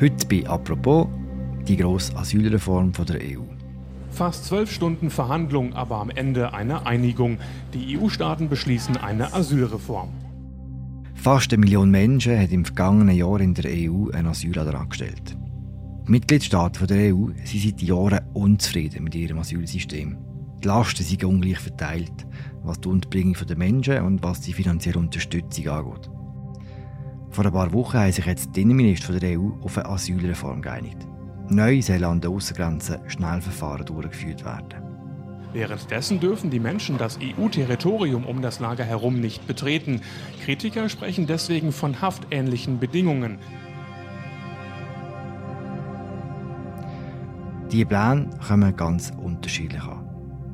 Heute bei «Apropos» die grosse Asylreform der EU. Fast zwölf Stunden Verhandlung, aber am Ende eine Einigung. Die EU-Staaten beschließen eine Asylreform. Fast eine Million Menschen hat im vergangenen Jahr in der EU einen Asylantrag gestellt. Die Mitgliedstaaten der EU sind seit Jahren unzufrieden mit ihrem Asylsystem. Die Lasten sind ungleich verteilt, was die Unterbringung der Menschen und was die finanzielle Unterstützung angeht. Vor ein paar Wochen haben sich jetzt die Innenminister der EU auf eine Asylreform geeinigt. Neu sollen an den Außengrenzen Schnellverfahren durchgeführt werden. Währenddessen dürfen die Menschen das EU-Territorium um das Lager herum nicht betreten. Kritiker sprechen deswegen von haftähnlichen Bedingungen. Die Pläne kommen ganz unterschiedlich an.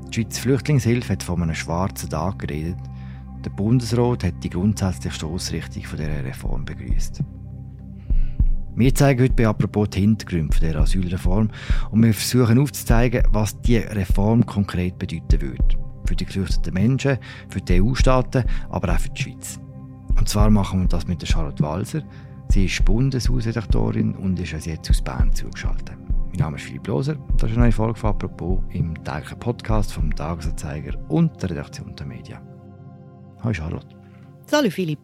Die Schweizer Flüchtlingshilfe hat von einem schwarzen Tag geredet. Der Bundesrat hat die grundsätzliche Stoßrichtung dieser Reform begrüßt. Wir zeigen heute bei «Apropos» die Hintergründe dieser Asylreform und wir versuchen aufzuzeigen, was diese Reform konkret bedeuten würde. Für die geflüchteten Menschen, für die EU-Staaten, aber auch für die Schweiz. Und zwar machen wir das mit der Charlotte Walser. Sie ist Bundeshausredaktorin und ist uns jetzt aus Bern zugeschaltet. Mein Name ist Philipp Loser. Das ist eine neue Folge von «Apropos» im täglichen Podcast vom Tagesanzeiger und der Redaktion der Medien. Hallo Charlotte. Salut Philipp.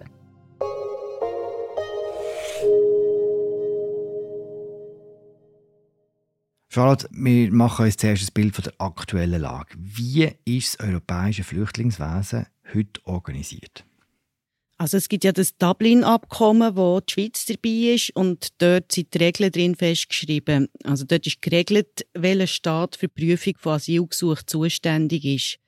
Charlotte, wir machen uns zuerst ein Bild von der aktuellen Lage. Wie ist das europäische Flüchtlingswesen heute organisiert? Also es gibt ja das Dublin-Abkommen, wo die Schweiz dabei ist und dort sind die Regeln drin festgeschrieben. Also dort ist geregelt, welcher Staat für die Prüfung von Asylgesuchen zuständig ist.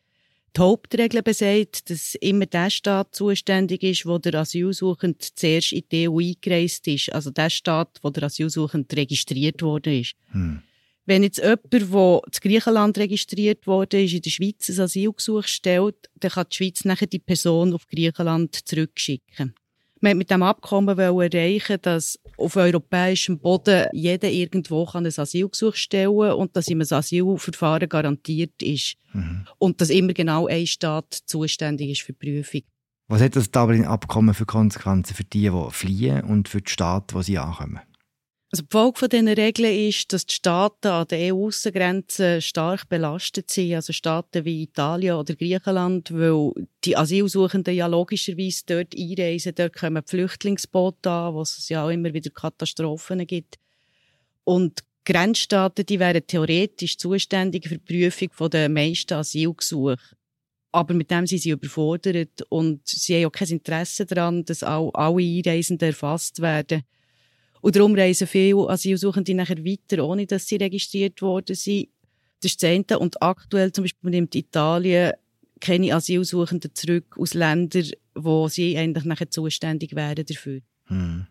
Die Hauptregel besagt, dass immer der Staat zuständig ist, wo der Asylsuchende zuerst in die EU eingereist ist. Also der Staat, wo der Asylsuchende registriert worden ist. Hm. Wenn jetzt jemand, der in Griechenland registriert wurde, ist, in der Schweiz ein Asylgesuch stellt, dann kann die Schweiz nachher die Person auf Griechenland zurückschicken. Man hat mit dem Abkommen erreichen, dass auf europäischem Boden jeder irgendwo ein Asylgesuch stellen kann und dass ihm ein Asylverfahren garantiert ist. Mhm. Und dass immer genau ein Staat zuständig ist für die Prüfung. Was hat das Dublin-Abkommen für Konsequenzen für die, die fliehen und für die Staaten, wo sie ankommen? Also die Folge von diesen Regeln ist, dass die Staaten an den EU-Aussengrenzen stark belastet sind, also Staaten wie Italien oder Griechenland, weil die Asylsuchenden ja logischerweise dort einreisen, dort kommen Flüchtlingsboote an, wo es ja auch immer wieder Katastrophen gibt. Und Grenzstaaten, die wären theoretisch zuständig für die Prüfung der meisten Asylgesuche. Aber mit dem sind sie überfordert und sie haben auch kein Interesse daran, dass auch alle Einreisenden erfasst werden. Und darum reisen viele Asylsuchende nachher weiter, ohne dass sie registriert worden sind. Das ist das eine. Und aktuell zum Beispiel nimmt Italien keine Asylsuchenden zurück aus Ländern, wo sie eigentlich nachher zuständig wären dafür. Hm.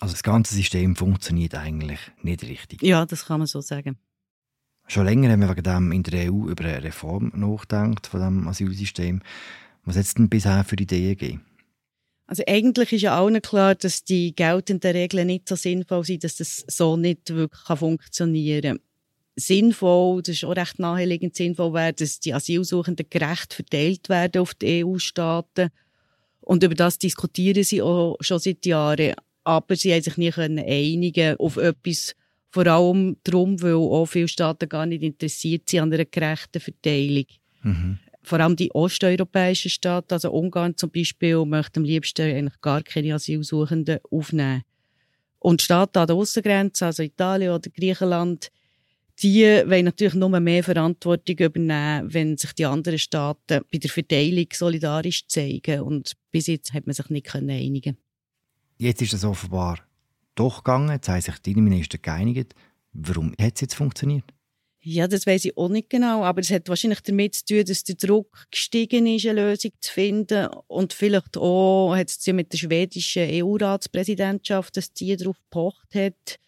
Also das ganze System funktioniert eigentlich nicht richtig. Ja, das kann man so sagen. Schon länger haben wir wegen dem in der EU über eine Reform nachgedacht von dem Asylsystem. Was hat es denn bisher für Ideen gegeben? Also eigentlich ist ja allen klar, dass die geltenden Regeln nicht so sinnvoll sind, dass das so nicht wirklich funktionieren kann. Sinnvoll, das ist auch recht naheliegend sinnvoll wäre, dass die Asylsuchenden gerecht verteilt werden auf die EU-Staaten. Und über das diskutieren sie auch schon seit Jahren. Aber sie haben sich nie einigen auf etwas, vor allem darum, weil auch viele Staaten gar nicht interessiert sind an einer gerechten Verteilung. Mhm vor allem die osteuropäischen Staaten, also Ungarn zum Beispiel, möchten am liebsten eigentlich gar keine Asylsuchenden aufnehmen. Und Staaten an der Aussengrenze, also Italien oder Griechenland, die wollen natürlich nur mehr Verantwortung übernehmen, wenn sich die anderen Staaten bei der Verteilung solidarisch zeigen. Und bis jetzt hat man sich nicht einigen Jetzt ist es offenbar doch gegangen. Jetzt haben sich die Minister geeinigt. Warum hat es jetzt funktioniert? Ja, das weiß ich auch nicht genau, aber es hat wahrscheinlich damit zu tun, dass der Druck gestiegen ist, eine Lösung zu finden und vielleicht auch hat es ja mit der schwedischen EU-Ratspräsidentschaft, dass die darauf gepocht hat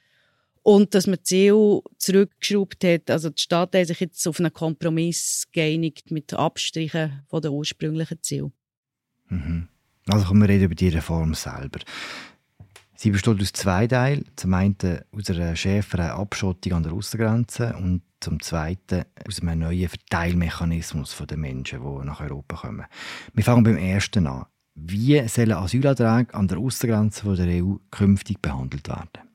und dass man das Ziel zurückgeschraubt hat. Also die Staaten haben sich jetzt auf einen Kompromiss geeinigt mit Abstrichen von den ursprünglichen Zielen. Mhm. Also kommen wir reden über die Reform selber. Sie besteht aus zwei Teilen. Zum einen aus einer schärferen Abschottung an der Außengrenze und zum Zweiten aus einem neuen Verteilmechanismus der Menschen, die nach Europa kommen. Wir fangen beim ersten an. Wie sollen Asylanträge an der Außengrenze der EU künftig behandelt werden?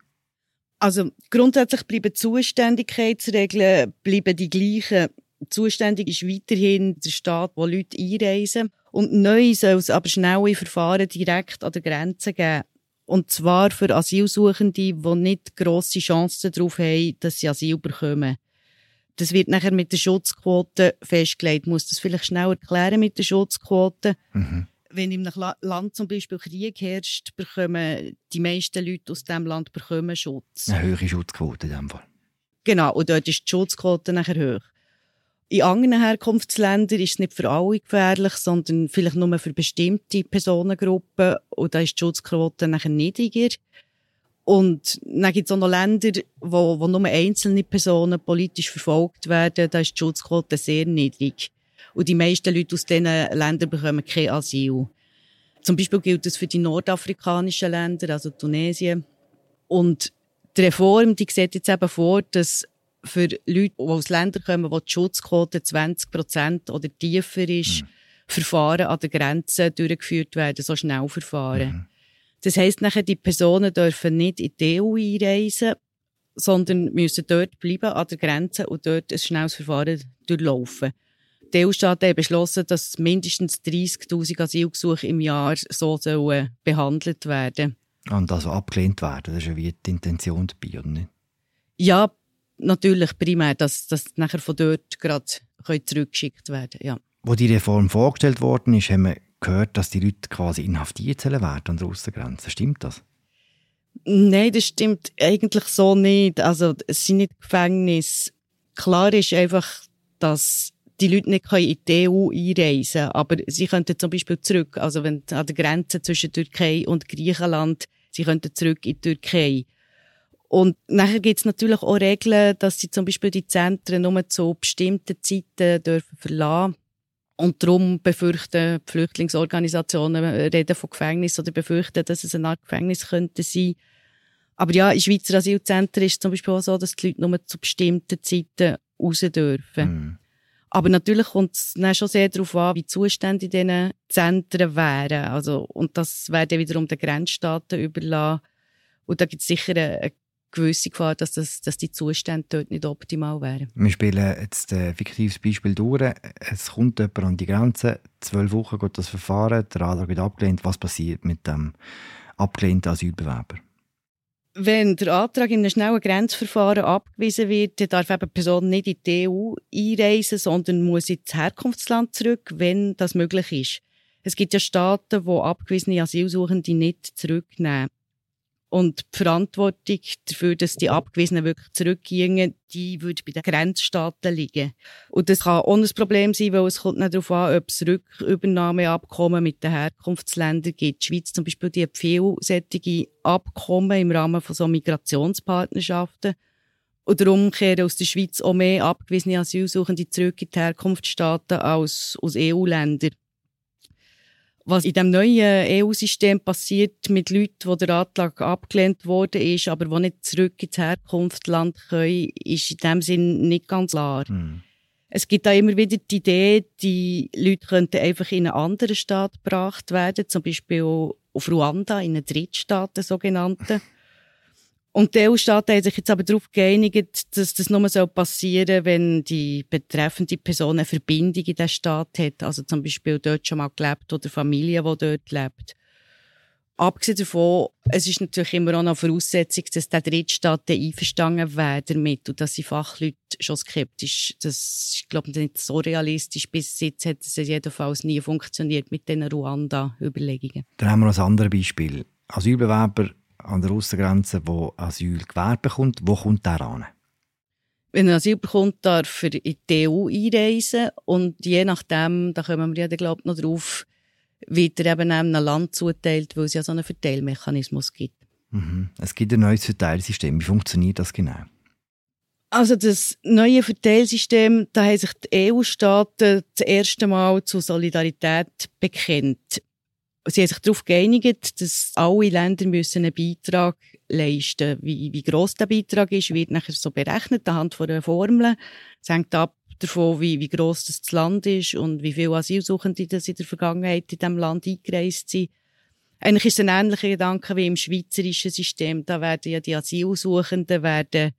Also grundsätzlich bleiben Zuständigkeitsregeln bleiben die gleichen. Zuständig ist weiterhin der Staat, wo Leute einreisen. Und neu soll es aber schnelle Verfahren direkt an der Grenze geben. Und zwar für Asylsuchende, die nicht grosse Chancen darauf haben, dass sie Asyl bekommen. Das wird nachher mit der Schutzquote festgelegt. Ich muss das vielleicht schnell erklären mit der Schutzquote. Mhm. Wenn in einem Land zum Beispiel Krieg herrscht, bekommen die meisten Leute aus diesem Land bekommen Schutz. Eine höhere Schutzquote in diesem Fall. Genau, und dort ist die Schutzquote nachher hoch. In anderen Herkunftsländern ist es nicht für alle gefährlich, sondern vielleicht nur für bestimmte Personengruppen. Und da ist die Schutzquote nachher niedriger. Und dann gibt es auch noch Länder, wo, wo nur einzelne Personen politisch verfolgt werden. Da ist die Schutzquote sehr niedrig. Und die meisten Leute aus diesen Ländern bekommen kein Asyl. Zum Beispiel gilt das für die nordafrikanischen Länder, also Tunesien. Und die Reform, die sieht jetzt eben vor, dass für Leute, die aus Ländern kommen, wo die Schutzquote 20 Prozent oder tiefer ist, mhm. Verfahren an der Grenze durchgeführt werden, so Schnellverfahren. Mhm. Das heisst nachher, die Personen dürfen nicht in die EU einreisen, sondern müssen dort bleiben an der Grenze und dort ein schnelles Verfahren durchlaufen. Die EU-Staaten haben beschlossen, dass mindestens 30.000 Asylgesuche im Jahr so sollen behandelt werden. Und also abgelehnt werden, das ist ja wie die Intention dabei, oder nicht? Ja, natürlich primär, dass das nachher von dort gerade zurückgeschickt werden ja. Wo die Reform vorgestellt worden ist, haben wir gehört, dass die Leute quasi inhaftiert werden an der Außengrenze. Stimmt das? Nein, das stimmt eigentlich so nicht. Also es sind nicht Gefängnisse. Klar ist einfach, dass die Leute nicht in die EU einreisen können, aber sie könnten zum Beispiel zurück, also wenn an der Grenze zwischen Türkei und Griechenland, sie könnten zurück in die Türkei. Und nachher gibt es natürlich auch Regeln, dass sie zum Beispiel die Zentren nur zu bestimmten Zeiten dürfen verlassen und darum befürchten Flüchtlingsorganisationen, reden von Gefängnis oder befürchten, dass es eine Art Gefängnis könnte sein. Aber ja, in Schweizer Asylzentren ist es zum Beispiel auch so, dass die Leute nur zu bestimmten Zeiten raus dürfen. Mhm. Aber natürlich kommt es dann schon sehr darauf an, wie die Zustände in diesen Zentren wären. Also, und das wäre wiederum den Grenzstaaten überlassen. Und da gibt es sicher eine, gewisse Gefahr, dass, das, dass die Zustände dort nicht optimal wären. Wir spielen jetzt ein fiktives Beispiel durch. Es kommt jemand an die Grenze, zwölf Wochen geht das Verfahren, der Antrag wird abgelehnt. Was passiert mit dem abgelehnten Asylbewerber? Wenn der Antrag in einem schnellen Grenzverfahren abgewiesen wird, dann darf eben die Person nicht in die EU einreisen, sondern muss ins Herkunftsland zurück, wenn das möglich ist. Es gibt ja Staaten, die abgewiesene Asylsuchende nicht zurücknehmen. Und die Verantwortung dafür, dass die Abgewiesenen wirklich zurückgehen, die würde bei den Grenzstaaten liegen. Und das kann auch ein Problem sein, weil es kommt nicht darauf an, ob es Rückübernahmeabkommen mit den Herkunftsländern gibt. Die Schweiz zum Beispiel, die hat solche Abkommen im Rahmen von so Migrationspartnerschaften. Oder umkehren aus der Schweiz auch mehr abgewiesene Asylsuchende zurück in die Herkunftsstaaten als aus EU-Ländern was in dem neuen EU-System passiert mit Leuten, wo der Antrag abgelehnt worden ist, aber die nicht zurück ins Herkunftsland können, ist in dem Sinn nicht ganz klar. Mhm. Es gibt da immer wieder die Idee, die Leute könnten einfach in einen anderen Staat gebracht werden, zum Beispiel auf Ruanda, in einen Drittstaat, den sogenannten. Und die EU-Staaten haben sich jetzt aber darauf geeinigt, dass das nur so passieren soll, wenn die betreffende Person eine Verbindung in den Staat hat. Also zum Beispiel dort schon mal gelebt oder Familie, die dort lebt. Abgesehen davon, es ist natürlich immer auch eine Voraussetzung, dass der Drittstaat einverstanden wäre damit und dass die Fachleute schon skeptisch. Das ist, glaube ich, nicht so realistisch. Bis jetzt hat es jedenfalls nie funktioniert mit diesen Ruanda-Überlegungen. Dann haben wir noch ein anderes Beispiel. Asylbewerber an der Außengrenze, der Asyl gewährt bekommt, wo kommt der an? Wenn er Asyl bekommt, darf er in die EU einreisen und je nachdem, da kommen wir ja glaube noch drauf, wird er eben einem Land zuteilt, weil es ja so einen Verteilmechanismus gibt. Mhm. Es gibt ein neues Verteilsystem. Wie funktioniert das genau? Also das neue Verteilsystem, da haben sich die EU-Staaten das erste Mal zu Solidarität bekennt sie haben sich darauf geeinigt, dass alle Länder müssen einen Beitrag leisten Wie, wie gross der Beitrag ist, wird nachher so berechnet anhand von einer Formel. Es hängt ab davon, wie, wie gross das Land ist und wie viele Asylsuchende das in der Vergangenheit in diesem Land eingereist sind. Eigentlich ist es ein ähnlicher Gedanke wie im schweizerischen System. Da werden ja die Asylsuchenden werden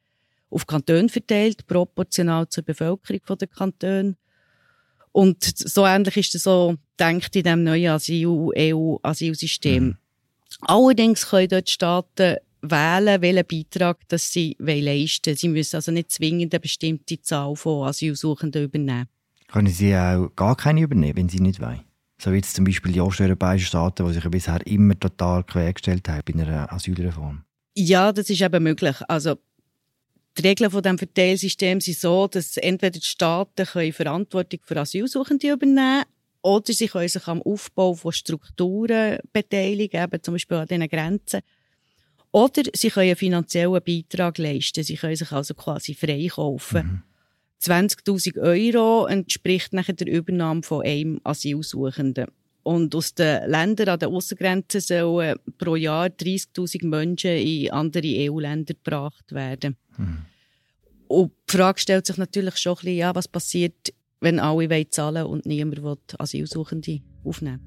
auf Kantone verteilt, proportional zur Bevölkerung der Kantone. Und so ähnlich ist es so denkt in dem neuen Asyl-EU-Asylsystem. Mhm. Allerdings können dort Staaten wählen, welchen Beitrag dass sie leisten wollen. Sie müssen also nicht zwingend eine bestimmte Zahl von Asylsuchenden übernehmen. Können sie auch gar keine übernehmen, wenn sie nicht wollen? So wie jetzt zum Beispiel die osteuropäischen Staaten, die sich bisher immer total quergestellt haben bei einer Asylreform. Ja, das ist eben möglich. Also die Regeln von dem Verteilsystem sind so, dass entweder die Staaten können Verantwortung für Asylsuchende übernehmen oder sie können sich am Aufbau von Strukturen beteiligen, eben zum Beispiel an diesen Grenzen. Oder sie können einen finanziellen Beitrag leisten. Sie können sich also quasi freikaufen. Mhm. 20.000 Euro entspricht nachher der Übernahme von einem Asylsuchenden. Und aus den Ländern an den Außengrenzen sollen pro Jahr 30.000 Menschen in andere EU-Länder gebracht werden. Mhm. Und die Frage stellt sich natürlich schon ein bisschen, ja, was passiert, wenn alle zahlen wollen und niemand will Asylsuchende aufnehmen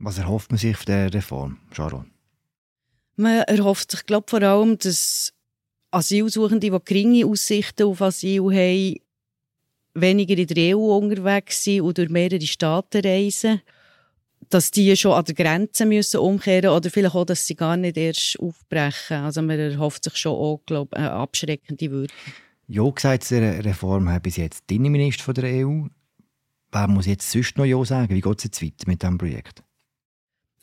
Was erhofft man sich von dieser Reform, Sharon? Man erhofft sich, glaube vor allem, dass Asylsuchende, die geringe Aussichten auf Asyl haben, weniger in der EU unterwegs sind und durch mehrere Staaten reisen, dass die schon an der Grenze müssen umkehren oder vielleicht auch, dass sie gar nicht erst aufbrechen. Also man erhofft sich schon auch, glaube eine abschreckende Wirkung. Ja gesagt zu dieser Reform hat bis jetzt die Innenminister der EU. Wer muss jetzt sonst noch Ja sagen? Wie geht es jetzt weiter mit diesem Projekt?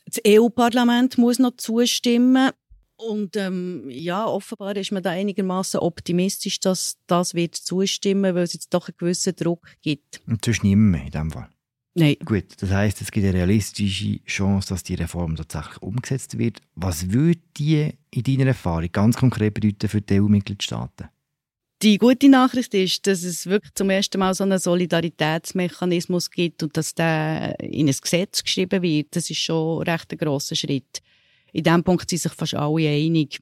Das EU-Parlament muss noch zustimmen. Und ähm, ja, offenbar ist man da einigermaßen optimistisch, dass das wird zustimmen, weil es jetzt doch einen gewissen Druck gibt. Und sonst niemand mehr in diesem Fall? Nein. Gut, das heißt, es gibt eine realistische Chance, dass die Reform tatsächlich umgesetzt wird. Was würde die in deiner Erfahrung ganz konkret bedeuten für die EU-Mitgliedstaaten? Die gute Nachricht ist, dass es wirklich zum ersten Mal so einen Solidaritätsmechanismus gibt und dass der in ein Gesetz geschrieben wird. Das ist schon recht ein grosser Schritt. In diesem Punkt sind sich fast alle einig.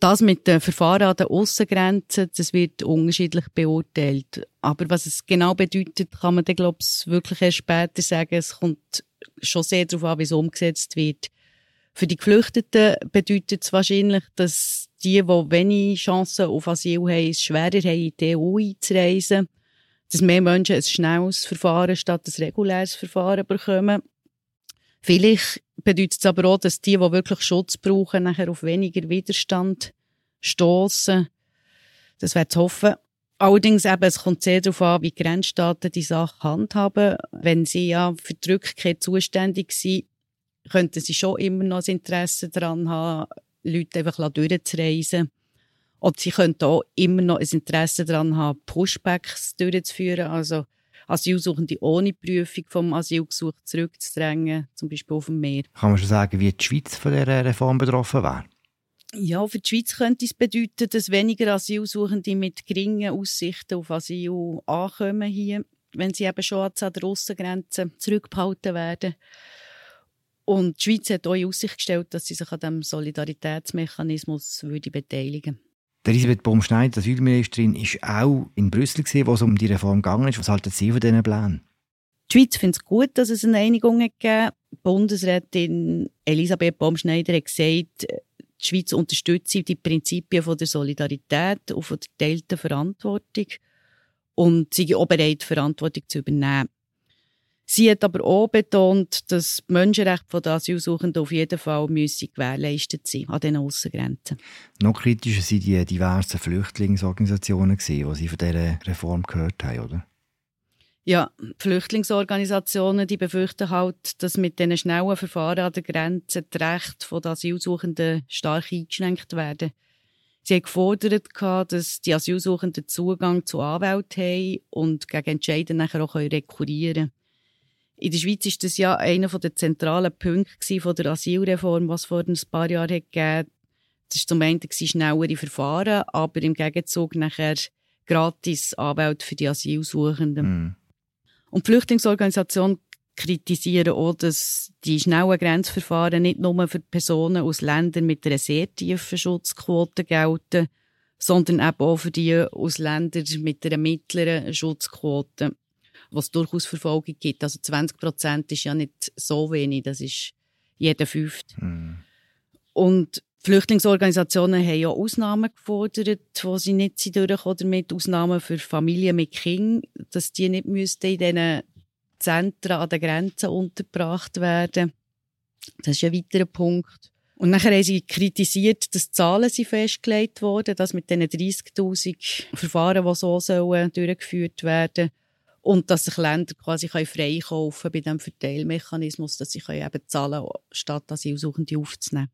Das mit den Verfahren an den Aussengrenzen, das wird unterschiedlich beurteilt. Aber was es genau bedeutet, kann man dann, glaube ich, wirklich erst später sagen. Es kommt schon sehr darauf an, wie es umgesetzt wird. Für die Geflüchteten bedeutet es wahrscheinlich, dass die, die wenig Chancen auf Asyl haben, es schwerer haben, in die EU einzureisen. Dass mehr Menschen ein schnelles Verfahren statt ein reguläres Verfahren bekommen. Vielleicht bedeutet es aber auch, dass die, die wirklich Schutz brauchen, nachher auf weniger Widerstand stoßen. Das wäre zu hoffen. Allerdings eben, es kommt sehr darauf an, wie Grenzstaaten die Sache handhaben. Wenn sie ja für die Rückkehr zuständig sind, könnten sie schon immer noch das Interesse daran haben, Leute einfach durchzureisen. Und sie könnten auch immer noch ein Interesse daran haben, Pushbacks durchzuführen, also Asylsuchende ohne Prüfung vom Asylgesuch zurückzudrängen, zum Beispiel auf dem Meer. Kann man schon sagen, wie die Schweiz von dieser Reform betroffen wäre? Ja, für die Schweiz könnte es bedeuten, dass weniger Asylsuchende mit geringen Aussichten auf Asyl ankommen hier, wenn sie eben schon an der Aussengrenze zurückgehalten werden. Und die Schweiz hat auch in Aussicht gestellt, dass sie sich an diesem Solidaritätsmechanismus würde beteiligen der Elisabeth Baumschneider, die Asylministerin, war auch in Brüssel, wo es um die Reform gegangen ist. Was halten Sie von diesen Plänen? Die Schweiz findet es gut, dass es eine Einigung gegeben Bundesrätin Elisabeth Baumschneider hat gesagt, die Schweiz unterstütze die Prinzipien von der Solidarität und von der geteilten Verantwortung und sie auch bereit, Verantwortung zu übernehmen. Sie hat aber auch betont, dass die Menschenrechte der Asylsuchenden auf jeden Fall müssen gewährleistet sein an den Aussengrenzen. Noch kritischer sind die diversen Flüchtlingsorganisationen, die Sie von dieser Reform gehört haben, oder? Ja, Flüchtlingsorganisationen die befürchten halt, dass mit diesen schnellen Verfahren an der Grenze die Rechte der Asylsuchenden stark eingeschränkt werden. Sie haben gefordert, dass die Asylsuchenden Zugang zu Anwälten haben und gegen Entscheiden nachher auch rekurrieren können. In der Schweiz ist das ja einer der zentralen Punkte von der Asylreform, was vor ein paar Jahren gegeben Das war zum einen schnellere Verfahren, aber im Gegenzug nachher gratis Anwälte für die Asylsuchenden. Mm. Und die Flüchtlingsorganisationen kritisieren auch, dass die schnellen Grenzverfahren nicht nur für Personen aus Ländern mit einer sehr tiefen Schutzquote gelten, sondern eben auch für die aus Ländern mit einer mittleren Schutzquote, was durchaus Verfolgung gibt. Also 20 Prozent ist ja nicht so wenig, das ist jeder Fünfte. Mhm. Und Flüchtlingsorganisationen haben ja Ausnahmen gefordert, wo sie nicht durchkommen damit, Ausnahmen für Familien mit Kindern, dass die nicht müssten in diesen Zentren an den Grenzen untergebracht werden. Das ist ein weiterer Punkt. Und nachher haben sie kritisiert, dass die Zahlen sind festgelegt wurden, dass mit diesen 30.000 Verfahren, die so sollen, durchgeführt werden und dass sich Länder quasi freikaufen bei diesem Verteilmechanismus, dass sie eben zahlen, statt Asylsuchende aufzunehmen.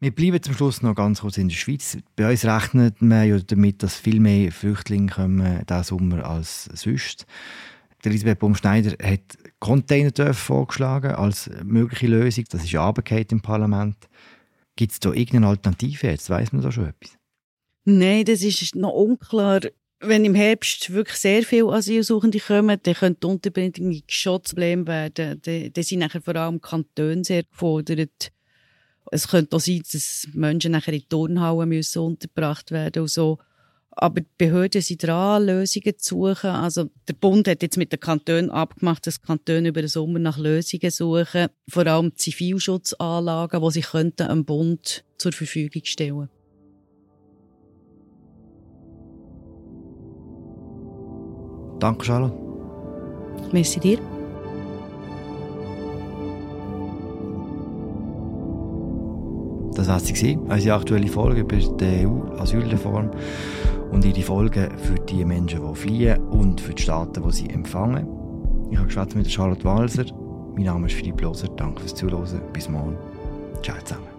Wir bleiben zum Schluss noch ganz kurz in der Schweiz. Bei uns rechnet man ja damit, dass viel mehr Flüchtlinge kommen diesen Sommer als sonst. Elisabeth Baumschneider hat Container vorgeschlagen als mögliche Lösung. Das ist ja im Parlament. Gibt es da irgendeine Alternative jetzt? Weiß man da schon etwas? Nein, das ist noch unklar. Wenn im Herbst wirklich sehr viele Asylsuchende kommen, dann könnte die Unterbringung schon ein Problem werden. Dann sind nachher vor allem Kantone sehr gefordert. Es könnte auch sein, dass Menschen nachher in Turnhallen müssen untergebracht werden und so. Aber die Behörden sind dran, Lösungen zu suchen. Also der Bund hat jetzt mit den Kantonen abgemacht, dass Kantone über den Sommer nach Lösungen suchen. Vor allem Zivilschutzanlagen, die sie könnten am Bund zur Verfügung stellen. Danke, Charlotte. Merci dir. Das war sie, unsere aktuelle Folge über die EU-Asylreform und ihre Folgen für die Menschen, die fliehen und für die Staaten, die sie empfangen. Ich habe gesprochen mit Charlotte Walser. Mein Name ist Philipp Loser. Danke fürs Zuhören. Bis morgen. Ciao zusammen.